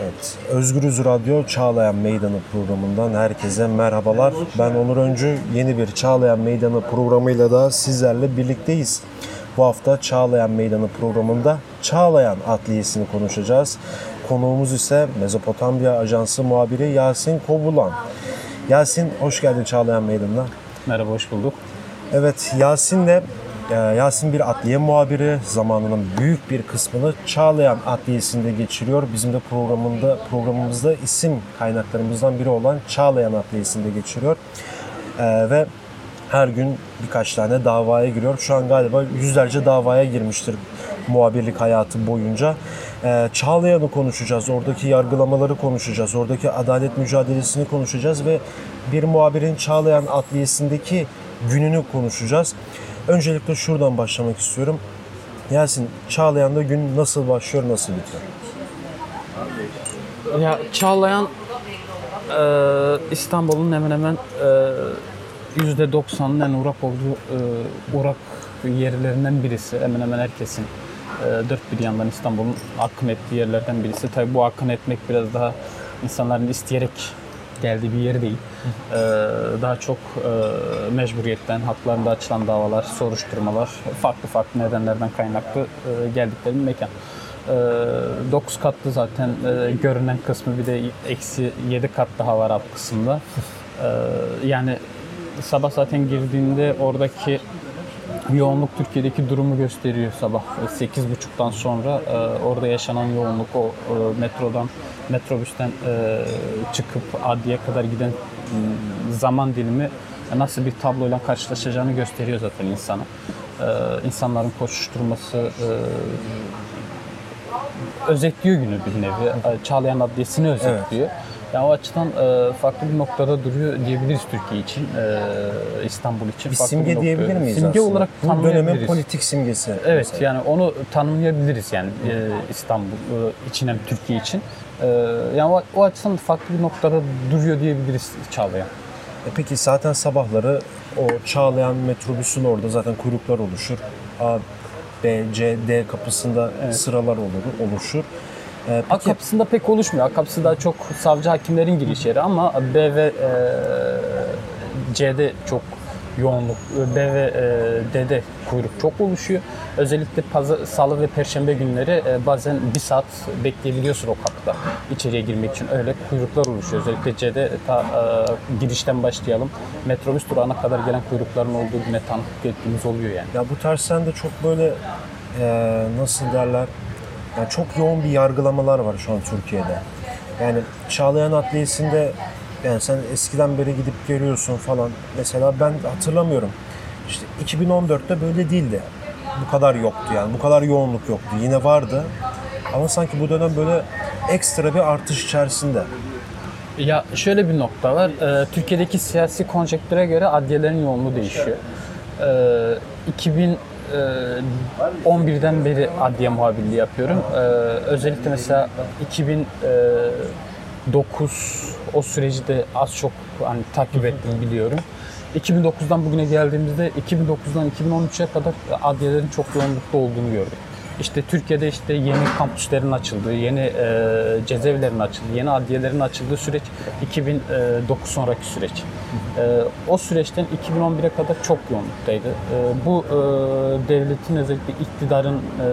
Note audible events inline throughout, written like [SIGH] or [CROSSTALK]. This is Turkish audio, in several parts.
Evet, Özgürüz Radyo Çağlayan Meydanı programından herkese merhabalar. Ben Onur Öncü. Yeni bir Çağlayan Meydanı programıyla da sizlerle birlikteyiz. Bu hafta Çağlayan Meydanı programında Çağlayan Adliyesi'ni konuşacağız. Konuğumuz ise Mezopotamya Ajansı muhabiri Yasin Kobulan. Yasin hoş geldin Çağlayan Meydanı'na. Merhaba, hoş bulduk. Evet Yasin'le Yasin bir adliye muhabiri zamanının büyük bir kısmını Çağlayan Adliyesi'nde geçiriyor. Bizim de programında programımızda isim kaynaklarımızdan biri olan Çağlayan Adliyesi'nde geçiriyor. E, ve her gün birkaç tane davaya giriyor. Şu an galiba yüzlerce davaya girmiştir muhabirlik hayatı boyunca. E, Çağlayan'ı konuşacağız, oradaki yargılamaları konuşacağız, oradaki adalet mücadelesini konuşacağız ve bir muhabirin Çağlayan Adliyesi'ndeki gününü konuşacağız. Öncelikle şuradan başlamak istiyorum. Yasin, Çağlayan'da gün nasıl başlıyor, nasıl bitiyor? Ya Çağlayan e, İstanbul'un hemen hemen e, %90'ın en uğrak olduğu e, uğrak yerlerinden birisi. Hemen hemen herkesin e, dört bir yandan İstanbul'un akın ettiği yerlerden birisi. Tabi bu akın etmek biraz daha insanların isteyerek geldiği bir yer değil. E, daha çok e, mecburiyetten, haklarında açılan davalar, soruşturmalar, farklı farklı nedenlerden kaynaklı e, geldikleri bir mekan. 9 katlı zaten e, görünen kısmı bir de eksi 7 kat daha var alt kısımda. E, yani sabah zaten girdiğinde oradaki yoğunluk Türkiye'deki durumu gösteriyor sabah 8.30'dan sonra e, orada yaşanan yoğunluk o e, metrodan metrobüsten e, çıkıp adliye kadar giden e, zaman dilimi nasıl bir tabloyla karşılaşacağını gösteriyor zaten insana. E, insanların koşuşturması e, özetliyor günü bir nevi. E, Çağlayan Adliyesi'ni özetliyor. Yani o açıdan e, farklı bir noktada duruyor diyebiliriz Türkiye için, e, İstanbul için. Bir simge nokta. diyebilir miyiz Simge aslında? olarak Bu dönemin politik simgesi. Evet mesela. yani onu tanımlayabiliriz yani e, İstanbul e, için hem Türkiye için. E, yani o, o açıdan farklı bir noktada duruyor diyebiliriz Çağlayan. E peki zaten sabahları o Çağlayan metrobüsün orada zaten kuyruklar oluşur. A, B, C, D kapısında sıralar olur, oluşur. E, A peki, kapısında pek oluşmuyor. A kapısı daha çok savcı hakimlerin giriş yeri ama B ve e, C'de çok yoğunluk, B ve e, D'de kuyruk çok oluşuyor. Özellikle pazar, salı ve perşembe günleri e, bazen bir saat bekleyebiliyorsun o kapıda içeriye girmek için. Öyle kuyruklar oluşuyor. Özellikle C'de ta e, girişten başlayalım. Metrobüs durağına kadar gelen kuyrukların olduğu güne tanıklık ettiğimiz oluyor yani. ya bu tersten de çok böyle e, nasıl derler yani çok yoğun bir yargılamalar var şu an Türkiye'de. Yani Çağlayan Adliyesi'nde yani sen eskiden beri gidip geliyorsun falan. Mesela ben hatırlamıyorum. İşte 2014'te böyle değildi. Bu kadar yoktu yani. Bu kadar yoğunluk yoktu. Yine vardı. Ama sanki bu dönem böyle ekstra bir artış içerisinde. Ya şöyle bir nokta var. Ee, Türkiye'deki siyasi konjektüre göre adliyelerin yoğunluğu değişiyor. Ee, 2011'den beri adliye muhabirliği yapıyorum. Ee, özellikle mesela 2009 o süreci de az çok hani takip ettim biliyorum. 2009'dan bugüne geldiğimizde 2009'dan 2013'e kadar adliyelerin çok yoğunlukta olduğunu gördük. İşte Türkiye'de işte yeni kampüslerin açıldığı, yeni e, cezaevlerin açıldığı, yeni adliyelerin açıldığı süreç 2009 sonraki süreç. E, o süreçten 2011'e kadar çok yoğunluktaydı. E, bu e, devletin özellikle iktidarın e,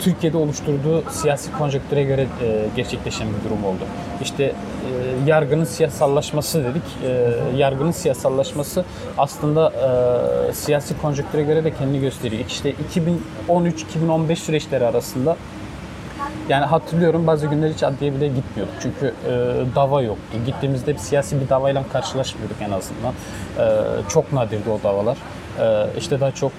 Türkiye'de oluşturduğu siyasi konjonktüre göre e, gerçekleşen bir durum oldu. İşte e, yargının siyasallaşması dedik. E, yargının siyasallaşması aslında e, siyasi konjonktüre göre de kendini gösteriyor. İşte 2013-2015 süreçleri arasında yani hatırlıyorum bazı günler hiç adliye bile gitmiyorduk. Çünkü e, dava yoktu. Gittiğimizde bir siyasi bir davayla karşılaşmıyorduk en azından. E, çok nadirdi o davalar. E, işte daha çok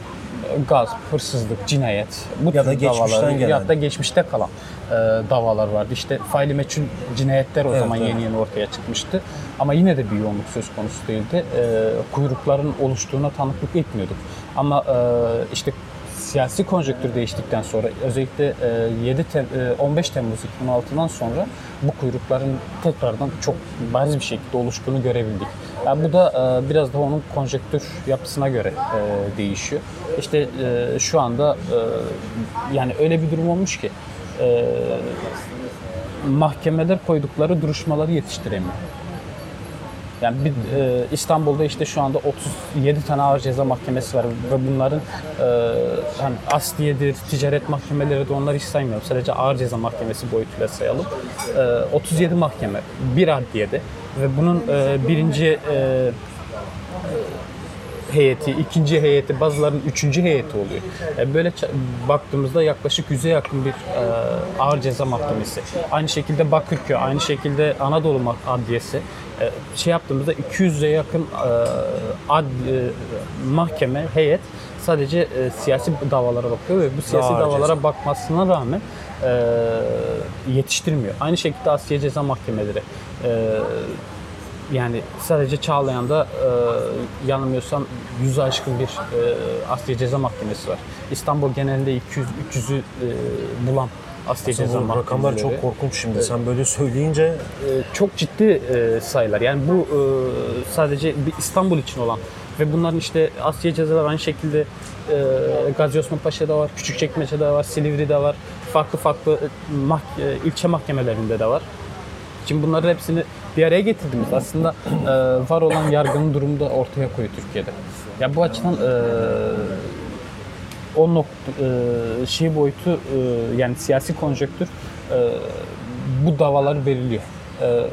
gasp, hırsızlık, cinayet bu Ya da geçmişten davalar gelen. ya da geçmişte kalan e, davalar vardı. İşte faili meçhul cinayetler o Evet, zaman evet. yeni yeni ortaya çıkmıştı. Ama yine de bir yoğunluk söz konusu değildi. E, kuyrukların oluştuğuna tanıklık etmiyorduk. Ama e, işte siyasi konjonktür değiştikten sonra özellikle e, 7 Tem- e, 15 Temmuz 2016'dan sonra bu kuyrukların tekrardan çok bariz bir şekilde oluştuğunu görebildik. Yani bu da e, biraz da onun konjonktür yapısına göre e, değişiyor. İşte e, şu anda e, yani öyle bir durum olmuş ki e, mahkemeler koydukları duruşmaları yetiştiremiyor. Yani bir, e, İstanbul'da işte şu anda 37 tane ağır ceza mahkemesi var ve bunların e, hani asliyedir, ticaret mahkemeleri de onları hiç saymıyorum. Sadece ağır ceza mahkemesi boyutuyla sayalım. E, 37 mahkeme bir adliyede ve bunun e, birinci e, heyeti, ikinci heyeti, bazılarının üçüncü heyeti oluyor. E, Böyle baktığımızda yaklaşık yüze yakın bir e, ağır ceza mahkemesi. Aynı şekilde Bakırköy, aynı şekilde Anadolu Adliyesi. E, Şey yaptığımızda 200'e yakın e, ad, e, mahkeme, heyet sadece e, siyasi davalara bakıyor ve bu siyasi Ağır davalara ceza. bakmasına rağmen e, yetiştirmiyor. Aynı şekilde Asya Ceza Mahkemeleri. E, yani sadece Çağlayan'da e, yanılmıyorsam 100'ü aşkın bir e, Asya Ceza Mahkemesi var. İstanbul genelinde 200-300'ü e, bulan Asya Ceza Bu Mahkemeleri. rakamlar çok korkunç şimdi. Sen böyle söyleyince E, çok ciddi e, sayılar. Yani bu e, sadece bir İstanbul için olan ve bunların işte Asya cezalar aynı şekilde e, Gazi Osman Paşa'da var, Küçükçekmece'de var, Silivri'de var, farklı farklı e, mah- e, ilçe mahkemelerinde de var. Şimdi bunların hepsini bir araya getirdiğimiz aslında e, var olan yargının durumu da ortaya koyuyor Türkiye'de. Ya bu açıdan e, o nokta e, şey boyutu e, yani siyasi konjonktür e, bu davalar belirliyor. E,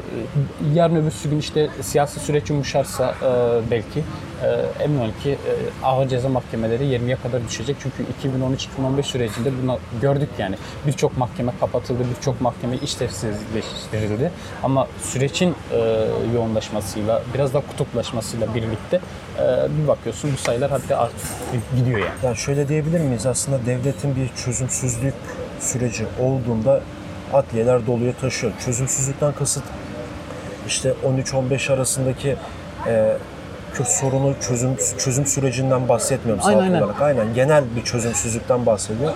yarın öbürsü gün işte siyasi süreç yumuşarsa e, belki e, emin olun ki e, ağır ceza mahkemeleri 20'ye kadar düşecek. Çünkü 2013-2015 sürecinde bunu gördük yani. Birçok mahkeme kapatıldı, birçok mahkeme işlevsizleştirildi. Ama sürecin e, yoğunlaşmasıyla, biraz da kutuplaşmasıyla birlikte e, bir bakıyorsun bu sayılar hatta artık gidiyor yani. yani şöyle diyebilir miyiz? Aslında devletin bir çözümsüzlük süreci olduğunda adliyeler doluya taşıyor. Çözümsüzlükten kasıt işte 13-15 arasındaki e, sorunu çözüm çözüm sürecinden bahsetmiyorum Aynen, aynen. olarak. Aynen genel bir çözümsüzlükten bahsediyor.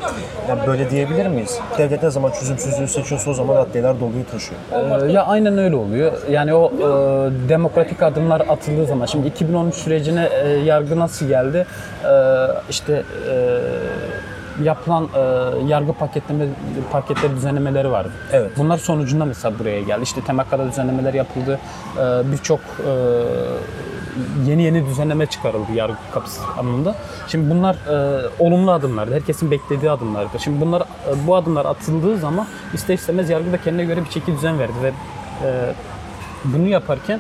Yani böyle diyebilir miyiz? Devlet ne zaman çözümsüzlüğü seçiyorsa o zaman adliyeler doluyu taşıyor. Ee, Ya aynen öyle oluyor. Yani o e, demokratik adımlar atıldığı zaman şimdi 2013 sürecine e, yargı nasıl geldi? E, işte e, yapılan e, yargı paketleme paketleri düzenlemeleri vardı. Evet. Bunlar sonucunda mesela buraya geldi. İşte temel karar düzenlemeler yapıldı. E, Birçok e, yeni yeni düzenleme çıkarıldı yargı kapsamında. Şimdi bunlar e, olumlu adımlardı. Herkesin beklediği adımlardı. Şimdi bunlar e, bu adımlar atıldığı zaman ister istemez yargı da kendine göre bir çeki düzen verdi ve e, bunu yaparken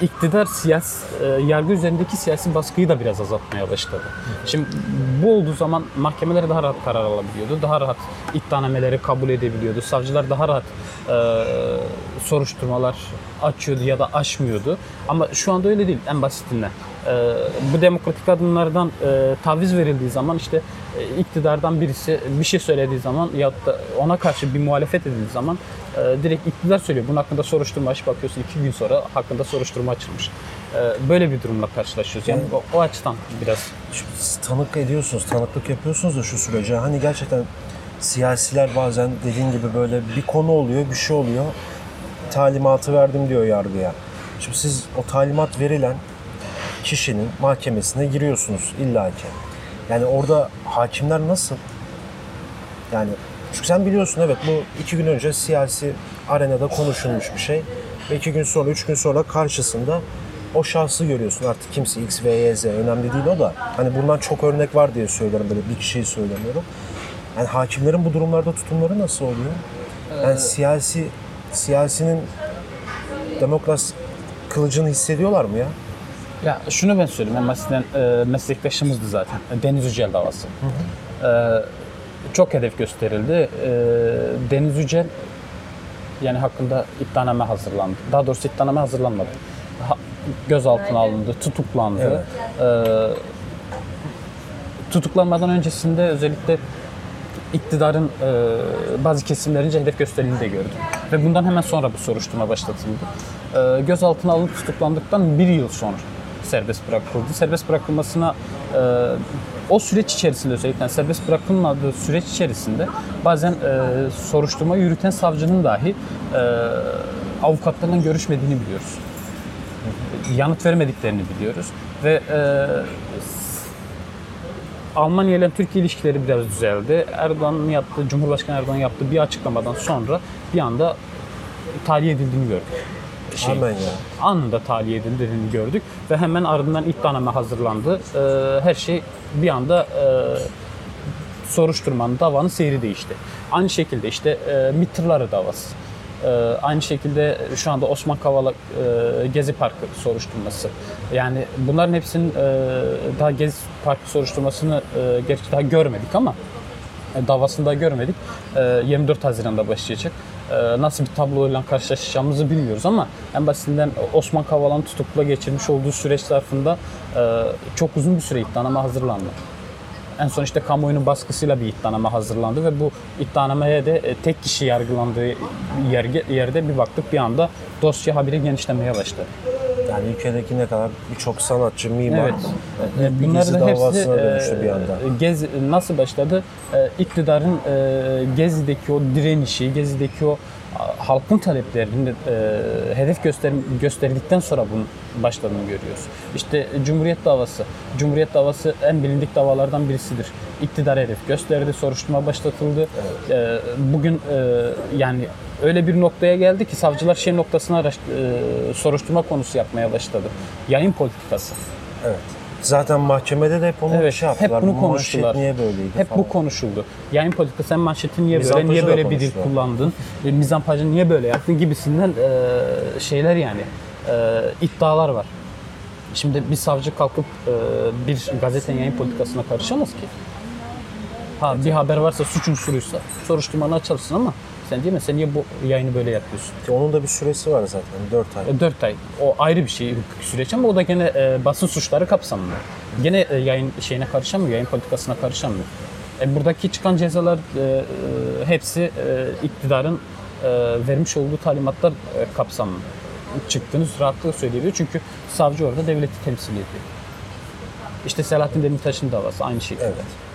iktidar siyasi e, yargı üzerindeki siyasi baskıyı da biraz azaltmaya başladı. Şimdi bu olduğu zaman mahkemeler daha rahat karar alabiliyordu. Daha rahat iddianameleri kabul edebiliyordu. Savcılar daha rahat e, soruşturmalar açıyordu ya da açmıyordu. Ama şu anda öyle değil en basitinden. E, bu demokratik adımlardan e, taviz verildiği zaman işte e, iktidardan birisi bir şey söylediği zaman ya da ona karşı bir muhalefet edildiği zaman e, direkt iktidar söylüyor. Bunun hakkında soruşturma aç bakıyorsun iki gün sonra hakkında soruşturma açılmış. E, böyle bir durumla karşılaşıyoruz. Yani o, o açıdan biraz Şimdi tanık ediyorsunuz, tanıklık yapıyorsunuz da şu sürece. Hani gerçekten siyasiler bazen dediğin gibi böyle bir konu oluyor, bir şey oluyor. Talimatı verdim diyor yargıya. Şimdi siz o talimat verilen kişinin mahkemesine giriyorsunuz illaki. Yani orada hakimler nasıl? Yani çünkü sen biliyorsun evet bu iki gün önce siyasi arenada konuşulmuş bir şey. Ve iki gün sonra, üç gün sonra karşısında o şahsı görüyorsun. Artık kimse X, V, Y, Z önemli değil o da. Hani bundan çok örnek var diye söylüyorum böyle bir kişiyi söylemiyorum. Yani hakimlerin bu durumlarda tutumları nasıl oluyor? Yani siyasi siyasinin demokrasi kılıcını hissediyorlar mı ya? Ya şunu ben söyleyeyim. En basitinden e, meslektaşımızdı zaten. Deniz Yücel davası. E, çok hedef gösterildi. E, Deniz Yücel yani hakkında iddianame hazırlandı. Daha doğrusu iddianame hazırlanmadı. Ha, gözaltına alındı, tutuklandı. E, tutuklanmadan öncesinde özellikle iktidarın e, bazı kesimlerince hedef gösterildiğini de gördüm. Ve bundan hemen sonra bu soruşturma başlatıldı. E, gözaltına alınıp tutuklandıktan bir yıl sonra serbest bırakıldı. Serbest bırakılmasına e, o süreç içerisinde özellikle yani serbest bırakılmadığı süreç içerisinde bazen e, soruşturma yürüten savcının dahi e, avukatlarla görüşmediğini biliyoruz. Yanıt vermediklerini biliyoruz. Ve e, Almanya ile Türkiye ilişkileri biraz düzeldi. Erdoğan'ın yaptığı, Cumhurbaşkanı Erdoğan'ın yaptığı bir açıklamadan sonra bir anda tahliye edildiğini gördük. Şey, Hemen ya. anında tahliye edildiğini gördük ve hemen ardından iddianame hazırlandı. Ee, her şey bir anda e, soruşturmanın, davanın seyri değişti. Aynı şekilde işte e, Mitrları davası. E, aynı şekilde şu anda Osman Kavala e, Gezi Parkı soruşturması. Yani bunların hepsinin e, daha Gezi Parkı soruşturmasını e, gerçi daha görmedik ama e, davasını da görmedik. E, 24 Haziran'da başlayacak. E, Nasıl bir tabloyla karşılaşacağımızı bilmiyoruz ama en basitinden Osman Kavala'nın tutukla geçirmiş olduğu süreç zarfında e, çok uzun bir süre iddianame hazırlandı. En son işte kamuoyunun baskısıyla bir iddianame hazırlandı ve bu iddianameye de tek kişi yargılandığı yer- yerde bir baktık bir anda dosya habire genişlemeye başladı. Yani ülkedeki ne kadar birçok sanatçı, mimar Evet. bir Bunların gezi hepsi davasına dönüştü bir e, anda. Gezi nasıl başladı? E, iktidarın e, Gezi'deki o direnişi, Gezi'deki o halkın taleplerini e, hedef göster gösterdikten sonra bunun başladığını görüyoruz. İşte Cumhuriyet davası. Cumhuriyet davası en bilindik davalardan birisidir. İktidar hedef gösterdi, soruşturma başlatıldı. E, bugün e, yani öyle bir noktaya geldi ki savcılar şey noktasına araş- e, soruşturma konusu yapmaya başladı. Yayın politikası. Evet. Zaten mahkemede de hep onu Evet, şey hep yaptılar. bunu Bu konuştular. Manşet niye böyleydi Hep falan. bu konuşuldu. Yayın politikası sen manşeti niye böyle, Mizampajı niye böyle bir dil kullandın, e, mizampajı niye böyle yaptın gibisinden e, şeyler yani e, iddialar var. Şimdi bir savcı kalkıp e, bir gazetenin yayın politikasına karışamaz ki. Ha bir haber varsa suç unsuruysa soruşturmanı açarsın ama sen değil mi? Sen niye bu yayını böyle yapıyorsun? Ki Onun da bir süresi var zaten. 4 ay. 4 ay. O ayrı bir şey hukuki süreç ama o da gene e, basın suçları kapsamında. Gene e, yayın şeyine karışamıyor, yayın politikasına karışamıyor. E, buradaki çıkan cezalar e, e, hepsi e, iktidarın e, vermiş olduğu talimatlar e, kapsamında. Çıktığını rahatlıkla söyleyebiliyor çünkü savcı orada devleti temsil ediyor. İşte Selahattin Demirtaş'ın davası aynı şekilde. Evet.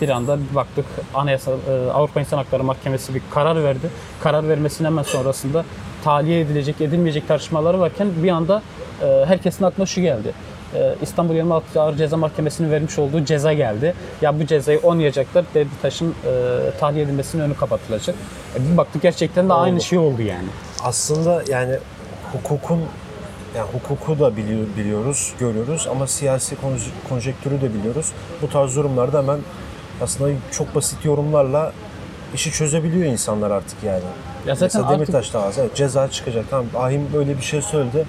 Bir anda bir baktık Anayasa e, Avrupa İnsan Hakları Mahkemesi bir karar verdi. Karar vermesinin hemen sonrasında tahliye edilecek, edilmeyecek tartışmaları varken bir anda e, herkesin aklına şu geldi. E, İstanbul 26 Ağır Ceza Mahkemesi'nin vermiş olduğu ceza geldi. Ya bu cezayı onayacaklar, Demirtaş'ın e, tahliye edilmesinin önü kapatılacak. E, bir baktık gerçekten de aynı Oldu. şey oldu yani. Aslında yani hukukun yani hukuku da biliyor, biliyoruz, görüyoruz ama siyasi konj- konjektürü de biliyoruz. Bu tarz durumlarda hemen aslında çok basit yorumlarla işi çözebiliyor insanlar artık yani. Ya zaten Mesela artık- Demirtaş davası evet ceza çıkacak. Tamam Ahim böyle bir şey söyledi.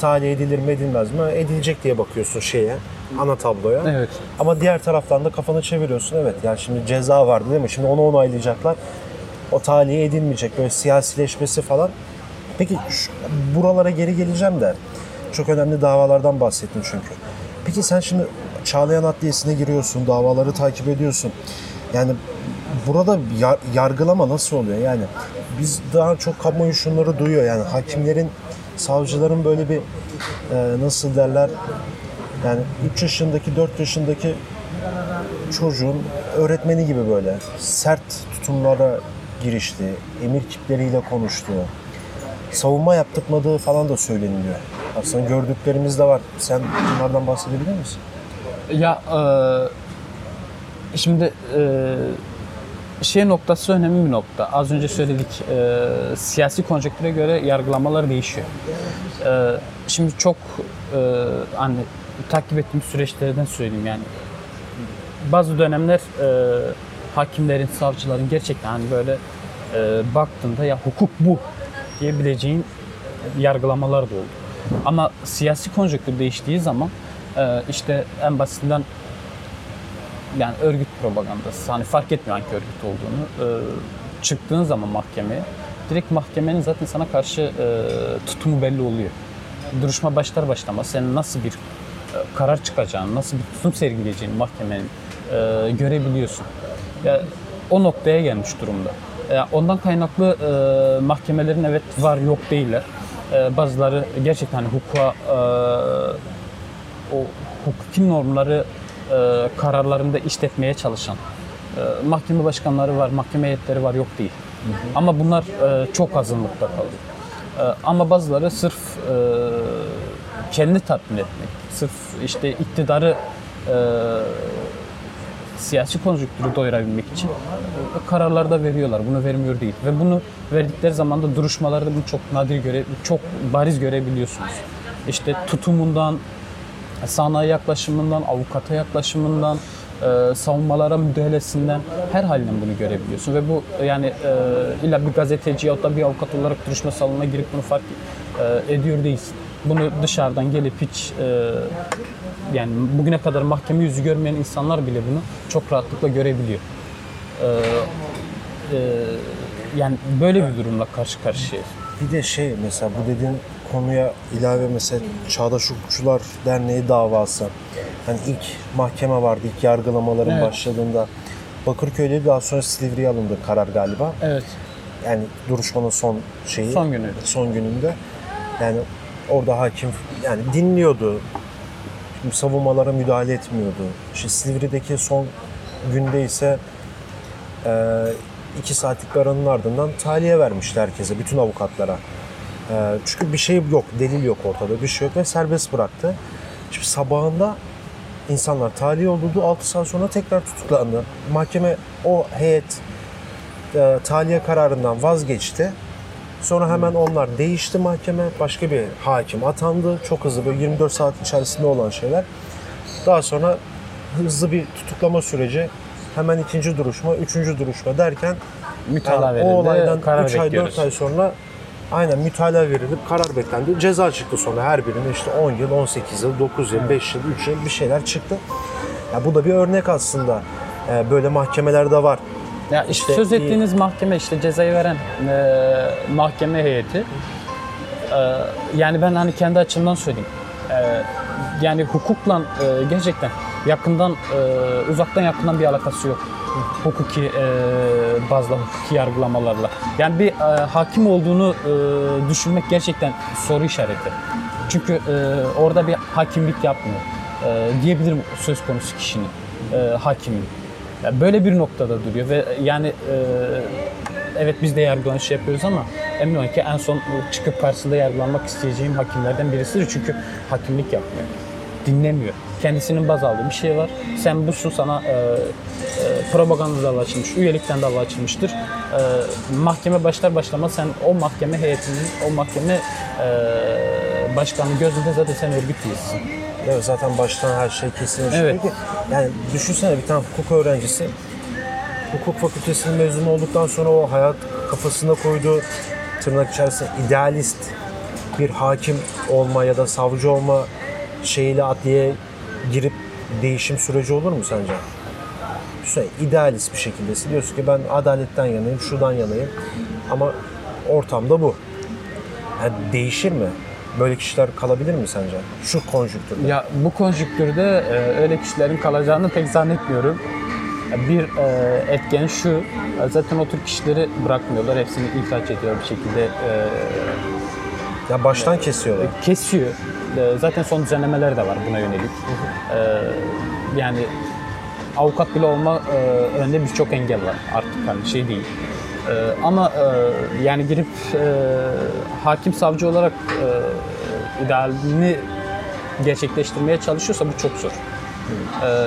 Tahliye edilir mi edilmez mi? Edilecek diye bakıyorsun şeye, ana tabloya. Evet. Ama diğer taraftan da kafanı çeviriyorsun. Evet yani şimdi ceza vardı değil mi? Şimdi onu onaylayacaklar. O tahliye edilmeyecek. Böyle siyasileşmesi falan. Peki şu- buralara geri geleceğim de. Çok önemli davalardan bahsettin çünkü. Peki sen şimdi Çağlayan Adliyesi'ne giriyorsun, davaları takip ediyorsun. Yani burada yar- yargılama nasıl oluyor? Yani biz daha çok kamuoyu şunları duyuyor. Yani hakimlerin, savcıların böyle bir e, nasıl derler yani 3 yaşındaki, 4 yaşındaki çocuğun öğretmeni gibi böyle sert tutumlara girişti, emir kipleriyle konuştu, savunma yaptırmadığı falan da söyleniliyor. Aslında gördüklerimiz de var. Sen bunlardan bahsedebilir misin? Ya e, şimdi e, şey noktası önemli bir nokta. Az önce söyledik e, siyasi konjektüre göre yargılamalar değişiyor. E, şimdi çok e, hani takip ettiğim süreçlerden söyleyeyim yani. Bazı dönemler e, hakimlerin, savcıların gerçekten hani böyle e, baktığında ya hukuk bu diyebileceğin yargılamalar da oldu. Ama siyasi konjektür değiştiği zaman e, işte en basitinden yani örgüt propagandası hani fark etmiyor hangi örgüt olduğunu e, çıktığın zaman mahkemeye direkt mahkemenin zaten sana karşı e, tutumu belli oluyor. Duruşma başlar başlamaz senin nasıl bir e, karar çıkacağını, nasıl bir tutum sergileyeceğini mahkemenin e, görebiliyorsun. Ya, o noktaya gelmiş durumda. Ondan kaynaklı e, mahkemelerin evet var yok değiller. E, bazıları gerçekten hukuka o hukuki normları e, kararlarında işletmeye çalışan e, mahkeme başkanları var, mahkeme heyetleri var yok değil. Ama bunlar e, çok azınlıkta kalıyor. E, ama bazıları sırf e, kendi tatmin etmek, sırf işte iktidarı e, siyasi konjonktürü doyurabilmek için e, kararlar da veriyorlar. Bunu vermiyor değil. Ve bunu verdikleri zaman da duruşmalarda bunu çok nadir göre, çok bariz görebiliyorsunuz. İşte tutumundan, sanayi yaklaşımından, avukata yaklaşımından, e, savunmalara müdahalesinden her halinden bunu görebiliyorsun ve bu yani e, illa bir gazeteci ya da bir avukat olarak duruşma salonuna girip bunu fark e, ediyor değilsin. Bunu dışarıdan gelip hiç e, yani bugüne kadar mahkeme yüzü görmeyen insanlar bile bunu çok rahatlıkla görebiliyor. E, e, yani böyle bir durumla karşı karşıyayız. Bir de şey mesela bu dediğin konuya ilave mesela Çağdaş Hukukçular Derneği davası. Hani ilk mahkeme vardı, ilk yargılamaların Evet. başladığında Bakırköy'de daha sonra Silivri'ye alındı karar galiba. Evet. Yani duruşmanın son şeyi. Son günü. Son gününde. Yani orada hakim yani dinliyordu. Şimdi savunmalara müdahale etmiyordu. İşte Silivri'deki son günde ise e, iki saatlik bir aranın ardından tahliye vermişti herkese, bütün avukatlara. E, çünkü bir şey yok, delil yok ortada, bir şey yok ve serbest bıraktı. Şimdi sabahında insanlar tahliye oldu, 6 saat sonra tekrar tutuklandı. Mahkeme o heyet e, tahliye kararından vazgeçti. Sonra hemen onlar değişti mahkeme. Başka bir hakim atandı. Çok hızlı böyle 24 saat içerisinde olan şeyler. Daha sonra hızlı bir tutuklama süreci. Hemen ikinci duruşma, üçüncü duruşma derken Mütalaa yani verildi. o olaydan karar 3 ay 4 bekliyoruz. ay sonra aynen mütalaa verilip karar beklendi. Ceza çıktı sonra her birine işte 10 yıl, 18 yıl, 9 yıl, 5 yıl, 3 yıl bir şeyler çıktı. Ya bu da bir örnek aslında. Ee, böyle mahkemelerde var. Ya işte söz ettiğiniz mahkeme işte cezayı veren e, mahkeme heyeti. E, yani ben hani kendi açımdan söyleyeyim. E, yani hukukla e, gerçekten yakından e, uzaktan yakından bir alakası yok. Hukuki e, bazda hukuki yargılamalarla. Yani bir e, hakim olduğunu e, düşünmek gerçekten soru işareti. Çünkü e, orada bir hakimlik yapmıyor. E, diyebilirim söz konusu kişinin e, hakimliği. Ya böyle bir noktada duruyor ve yani e, evet biz de yargılanış yapıyoruz ama emin olun ki en son çıkıp karşısında yargılanmak isteyeceğim hakimlerden birisidir. Çünkü hakimlik yapmıyor. Dinlemiyor. Kendisinin baz aldığı bir şey var. Sen busun sana e, e, propaganda dalı açılmış, üyelikten dalı açılmıştır. E, mahkeme başlar başlamaz sen o mahkeme heyetinin, o mahkeme e, başkanı gözünde zaten sen örgüt üyesisin. Evet, zaten baştan her şey kesinleşiyor Evet. Yani düşünsene bir tane hukuk öğrencisi hukuk fakültesinin mezunu olduktan sonra o hayat kafasına koyduğu tırnak içerisinde idealist bir hakim olma ya da savcı olma şeyiyle adliyeye girip değişim süreci olur mu sence? Düşünsene idealist bir şekilde diyorsun ki ben adaletten yanayım, şuradan yanayım ama ortamda bu. Yani değişir mi? Böyle kişiler kalabilir mi sence? Şu konjüktürde. Ya bu konjüktürde e, öyle kişilerin kalacağını pek zannetmiyorum. Bir e, etken şu, e, zaten o tür kişileri bırakmıyorlar. Hepsini ihraç ediyor bir şekilde e, Ya baştan kesiyorlar. kesiyor. E, zaten son düzenlemeler de var buna yönelik. E, yani avukat bile olma e, önünde birçok engel var artık hani şey değil. E, ama e, yani girip e, hakim savcı olarak e, idealini gerçekleştirmeye çalışıyorsa bu çok zor.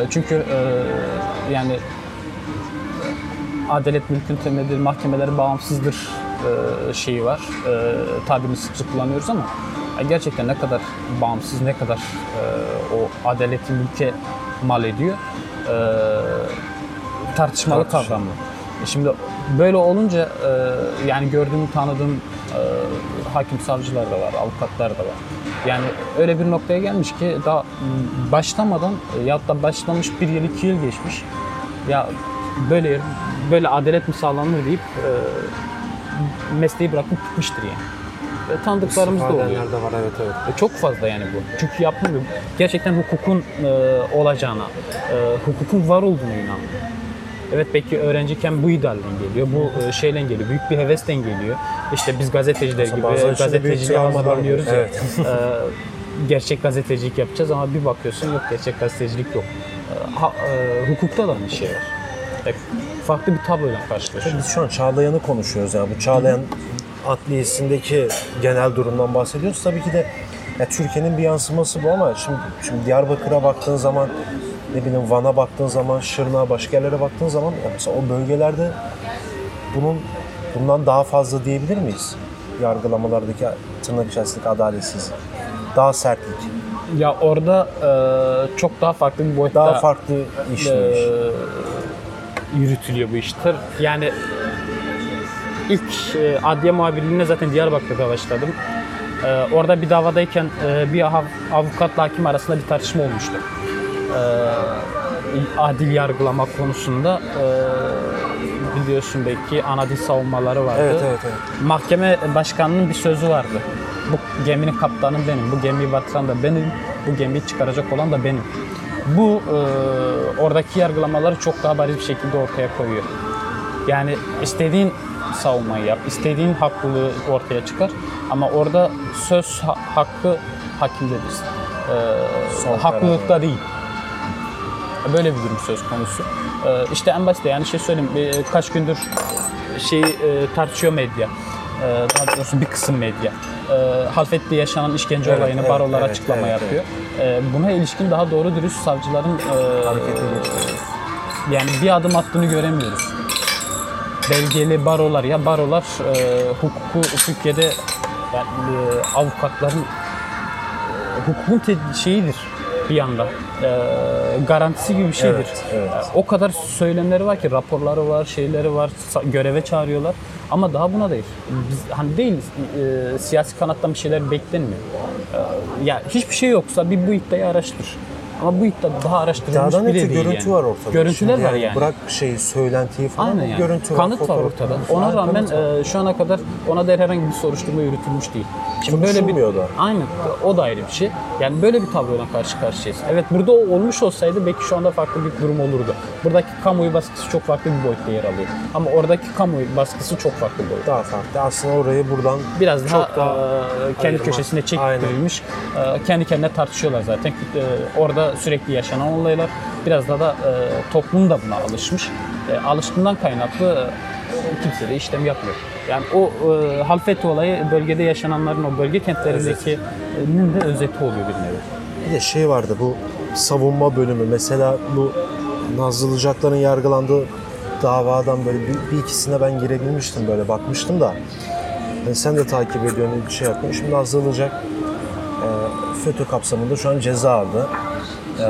Çünkü e, yani adalet mülkün temelidir, mahkemeler bağımsızdır şeyi var. E, tabirini sık sık kullanıyoruz ama gerçekten ne kadar bağımsız, ne kadar e, o adaleti mülke mal ediyor e, tartışmalı kavramı. E Şimdi böyle olunca yani gördüğüm, tanıdığım hakim savcılar da var, avukatlar da var. Yani öyle bir noktaya gelmiş ki daha başlamadan ya da başlamış bir yıl, iki yıl geçmiş. Ya böyle böyle adalet mi sağlanır deyip mesleği bırakıp gitmiştir yani. Ve tanıdıklarımız da oluyor. Var evet evet. E, Çok fazla yani bu. Çünkü yapmıyor. Gerçekten hukukun e, olacağına, e, hukukun var olduğunu inanıyor. Evet belki öğrenciyken bu idealden geliyor, bu e, şeyle geliyor, büyük bir hevesten geliyor. İşte biz gazeteciler gibi bazen içinde büyük gazeteciliğe ya. oluyor. [LAUGHS] E, gerçek gazetecilik yapacağız ama bir bakıyorsun yok gerçek gazetecilik yok. E, ha- e, hukukta da aynı şey var. E, farklı bir tabloyla karşılaşıyoruz. Biz şu an Çağlayan'ı konuşuyoruz yani bu Çağlayan adliyesindeki genel durumdan bahsediyoruz. Tabii ki de ya Türkiye'nin bir yansıması bu ama şimdi, şimdi Diyarbakır'a baktığın zaman ne bileyim Van'a baktığın zaman, Şırnak'a, başka yerlere baktığın zaman ya mesela o bölgelerde bunun bundan daha fazla diyebilir miyiz? Yargılamalardaki tırnak içerisindeki adaletsizlik. Daha sertlik. Ya orada e, çok daha farklı bir boyutta Daha farklı işlemiş. e, yürütülüyor bu işler. Yani ilk e, adliye muhabirliğine zaten Diyarbakır'da başladım. E, orada bir davadayken e, bir av- avukatla hakim arasında bir tartışma olmuştu. E, adil yargılama konusunda e, biliyorsun belki ana dil savunmaları vardı. Evet evet evet. Mahkeme başkanının bir sözü vardı. Bu geminin kaptanı benim, bu gemiyi batıran da benim, bu gemiyi çıkaracak olan da benim. Bu e, oradaki yargılamaları çok daha bariz bir şekilde ortaya koyuyor. Yani istediğin savunmayı yap, istediğin haklılığı ortaya çıkar ama orada söz ha- hakkı hakimdedir. Son E, haklılıkta değil. Böyle bir durum söz konusu. Ee, işte en basit yani şey söyleyeyim e, kaç gündür şey e, tartışıyor medya. Ee, daha doğrusu bir kısım medya. Ee, Halfet'te yaşanan işkence Evet, olayını evet, barolar evet, açıklama evet, yapıyor. Ee, buna ilişkin daha doğru dürüst savcıların e, Harekete geçti. yani bir adım attığını göremiyoruz. Belgeli barolar ya barolar e, hukuku Türkiye'de yani, e, avukatların e, hukukun te- şeyidir bir yanda. E, garantisi gibi bir şeydir. Evet, evet. E, o kadar söylemleri var ki raporları var, şeyleri var, göreve çağırıyorlar. Ama daha buna değil. Biz hani değil e, siyasi kanattan bir şeyler beklenmiyor. E, ya hiçbir şey yoksa bir bu iddiayı araştır. Ama bu iddia daha araştırılmış Dağdan bile öte değil görüntü yani. var ortada. Görüntüler Şimdi var yani. Bırak şeyi, söylentiyi falan. Aynen yani. Görüntü var, kanıt var fotoğraf ortada. var. Ona Aynen, rağmen kanıt var. e, şu ana kadar ona dair herhangi bir soruşturma yürütülmüş değil. Konuşulmuyor da. Aynen. O da ayrı bir şey. Yani böyle bir tabloyla karşı karşıyayız. Evet burada o olmuş olsaydı belki şu anda farklı bir durum olurdu. Buradaki kamuoyu baskısı çok farklı bir boyutta yer alıyor. Ama oradaki kamuoyu baskısı çok farklı bir boyutta. Daha farklı. Aslında orayı buradan Biraz daha, çok daha e, kendi ayırma. köşesine çektirilmiş. E, kendi kendine tartışıyorlar zaten. E, orada sürekli yaşanan olaylar. Biraz daha da e, toplum da buna alışmış. E, alıştığından kaynaklı e, kimse de işlem yapmıyor. Yani o e, Halfeti olayı bölgede yaşananların o bölge kentlerindekinin de özeti oluyor bir nevi. Bir de şey vardı bu savunma bölümü. Mesela bu Nazlıcakların yargılandığı davadan böyle bir, bir ikisine ben girebilmiştim böyle bakmıştım da. Yani sen de takip ediyorsun bir şey yapıyorsun. Şimdi Nazlıcak e, FETÖ kapsamında şu an ceza aldı. E,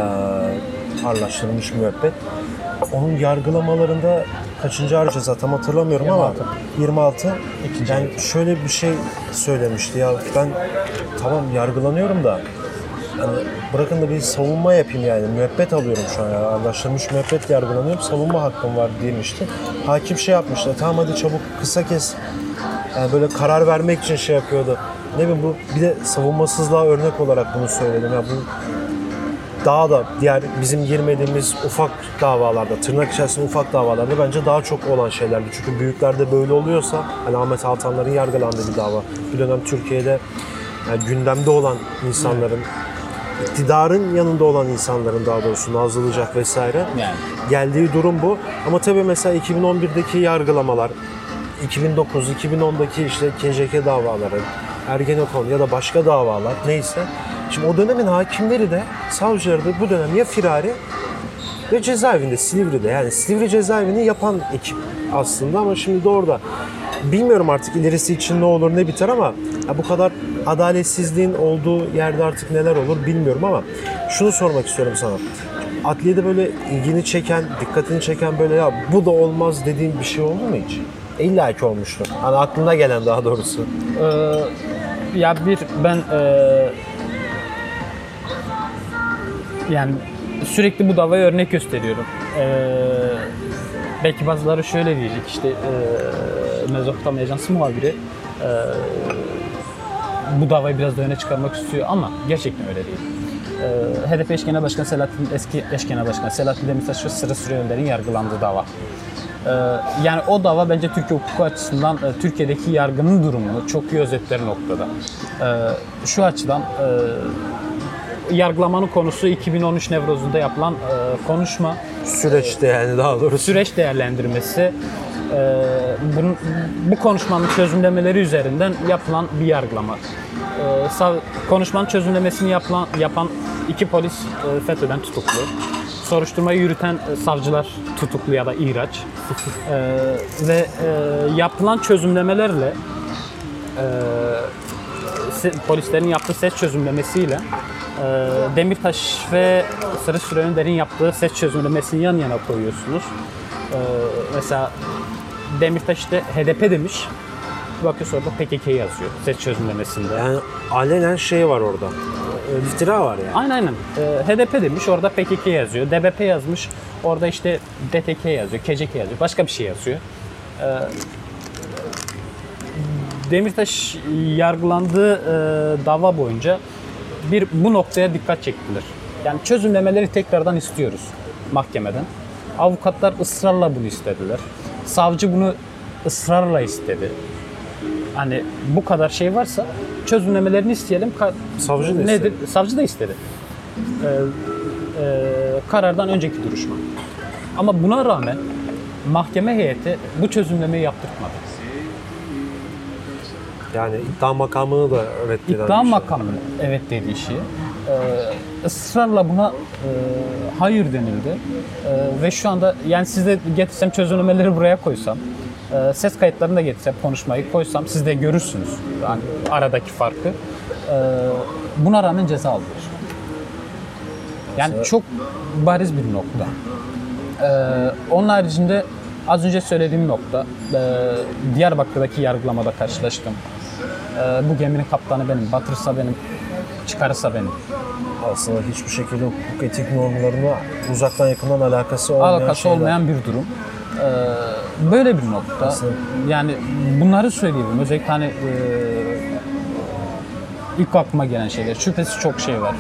ağırlaştırılmış müebbet. Onun yargılamalarında kaçıncı ceza tam hatırlamıyorum 26. ama 26. İkinci yani şöyle bir şey söylemişti ya ben tamam yargılanıyorum da Hani bırakın da bir savunma yapayım yani. Müebbet alıyorum şu an ya. Anlaşılmış müebbet yargılanıyorum. Savunma hakkım var demişti. Hakim şey yapmıştı. Tamam hadi çabuk kısa kes. Yani böyle karar vermek için şey yapıyordu. Ne bileyim bu bir de savunmasızlığa örnek olarak bunu söyledim. Ya bu daha da diğer bizim girmediğimiz ufak davalarda, tırnak içerisinde ufak davalarda bence daha çok olan şeylerdi. Çünkü büyüklerde böyle oluyorsa, hani Ahmet Altanların yargılandığı bir dava. Bir dönem Türkiye'de yani gündemde olan insanların, iktidarın yanında olan insanların daha doğrusu nazlanacak vesaire Yani. geldiği durum bu. Ama tabii mesela 2011'deki yargılamalar, 2009, 2010'daki işte KCK davaları, Ergenekon ya da başka davalar neyse. Şimdi o dönemin hakimleri de, savcıları da bu dönem ya firari ve cezaevinde Silivri'de. Yani Silivri cezaevini yapan ekip aslında ama şimdi de orada. Bilmiyorum artık ilerisi için ne olur ne biter ama ya bu kadar adaletsizliğin olduğu yerde artık neler olur bilmiyorum ama şunu sormak istiyorum sana. Adliyede böyle ilgini çeken, dikkatini çeken böyle ya bu da olmaz dediğin bir şey oldu mu hiç? İlla ki olmuştur. Hani aklına gelen daha doğrusu. Ee, ya bir ben e, yani sürekli bu davaya örnek gösteriyorum. Ee, belki bazıları şöyle diyecek işte e, Mezopotamya Ajansı muhabiri e, bu davayı biraz da öne çıkarmak istiyor ama gerçekten öyle değil. Ee, HDP eş genel başkanı Selahattin, eski eş genel başkanı Selahattin Demirtaş ve Sırrı Süreyler'in yargılandığı dava. Ee, yani o dava bence Türkiye hukuku açısından e, Türkiye'deki yargının durumunu çok iyi özetler noktada. Ee, şu açıdan e, yargılamanın konusu 2013 Nevroz'unda yapılan e, konuşma Süreçte yani daha doğrusu. süreç değerlendirmesi e, bunun, bu konuşmanın çözümlemeleri üzerinden yapılan bir yargılama. E, sav- konuşmanın çözümlemesini yapılan, yapan iki polis e, FETÖ'den tutuklu. soruşturmayı yürüten e, savcılar tutuklu ya da ihraç. E, ve e, yapılan çözümlemelerle e, polislerin yaptığı ses çözümlemesiyle e, Demirtaş ve Sarı Süreyya yaptığı ses çözümlemesini yan yana koyuyorsunuz. E, mesela Demirtaş işte HDP demiş. Bakıyorsun orada PKK yazıyor ses çözümlemesinde. Yani alenen şey var orada. E, İftira var yani. Aynen aynen. Ee, HDP demiş orada PKK yazıyor. DBP yazmış orada işte DTK yazıyor. KCK yazıyor. Başka bir şey yazıyor. Ee, Demirtaş yargılandığı e, dava boyunca bir bu noktaya dikkat çektiler. Yani çözümlemeleri tekrardan istiyoruz mahkemeden. Avukatlar ısrarla bunu istediler. Savcı bunu ısrarla istedi. Hani bu kadar şey varsa çözümlemelerini isteyelim. Ka- Savcı da nedir? istedi. Savcı da istedi. Ee, e, karardan önceki duruşma. Ama buna rağmen mahkeme heyeti bu çözümlemeyi yaptırtmadı. Yani iddia makamını da reddeden İddia bir şey. evet dediği şeyi e, ısrarla buna e, hayır denildi. E, ve şu anda yani size getirsem çözümlemeleri buraya koysam e, ses kayıtlarını da getirsem konuşmayı koysam siz de görürsünüz yani aradaki farkı. E, buna rağmen ceza aldılar. Yani çok bariz bir nokta. Ee, onun haricinde az önce söylediğim nokta e, Diyarbakır'daki yargılamada karşılaştım. Ee, bu geminin kaptanı benim, batırırsa benim, çıkarırsa benim. Aslında hiçbir şekilde hukuk etik normlarına uzaktan yakından alakası olmayan Alakası şeyler. olmayan bir durum. Ee, böyle bir nokta. Aslında- Yani bunları söyleyebilirim. Özellikle hani e, ilk aklıma gelen şeyler. Şüphesiz çok şey var.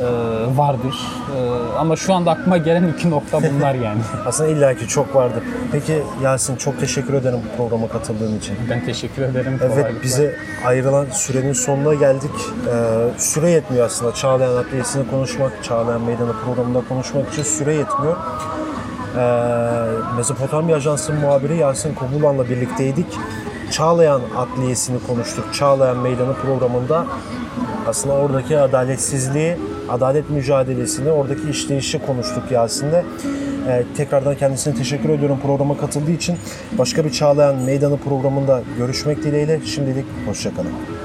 Ee, vardır. Ee, ama şu anda aklıma gelen iki nokta bunlar yani. [LAUGHS] Aslında illaki çok vardı. Peki Yasin çok teşekkür ederim bu programa katıldığın için. ben teşekkür ederim. Evet Kolaylıkla. bize ayrılan sürenin sonuna geldik. Ee, süre yetmiyor aslında Çağlayan Adliyesi'ni konuşmak, Çağlayan Meydanı programında konuşmak için süre yetmiyor. Ee, Mezopotamya Ajansı muhabiri Yasin Kobulan'la birlikteydik. Çağlayan Adliyesi'ni konuştuk. Çağlayan Meydanı programında aslında oradaki adaletsizliği, adalet mücadelesini, oradaki işleyişi konuştuk Yasin'le. Ee, tekrardan kendisine teşekkür ediyorum programa katıldığı için. Başka bir Çağlayan Meydanı programında görüşmek dileğiyle. Şimdilik hoşçakalın.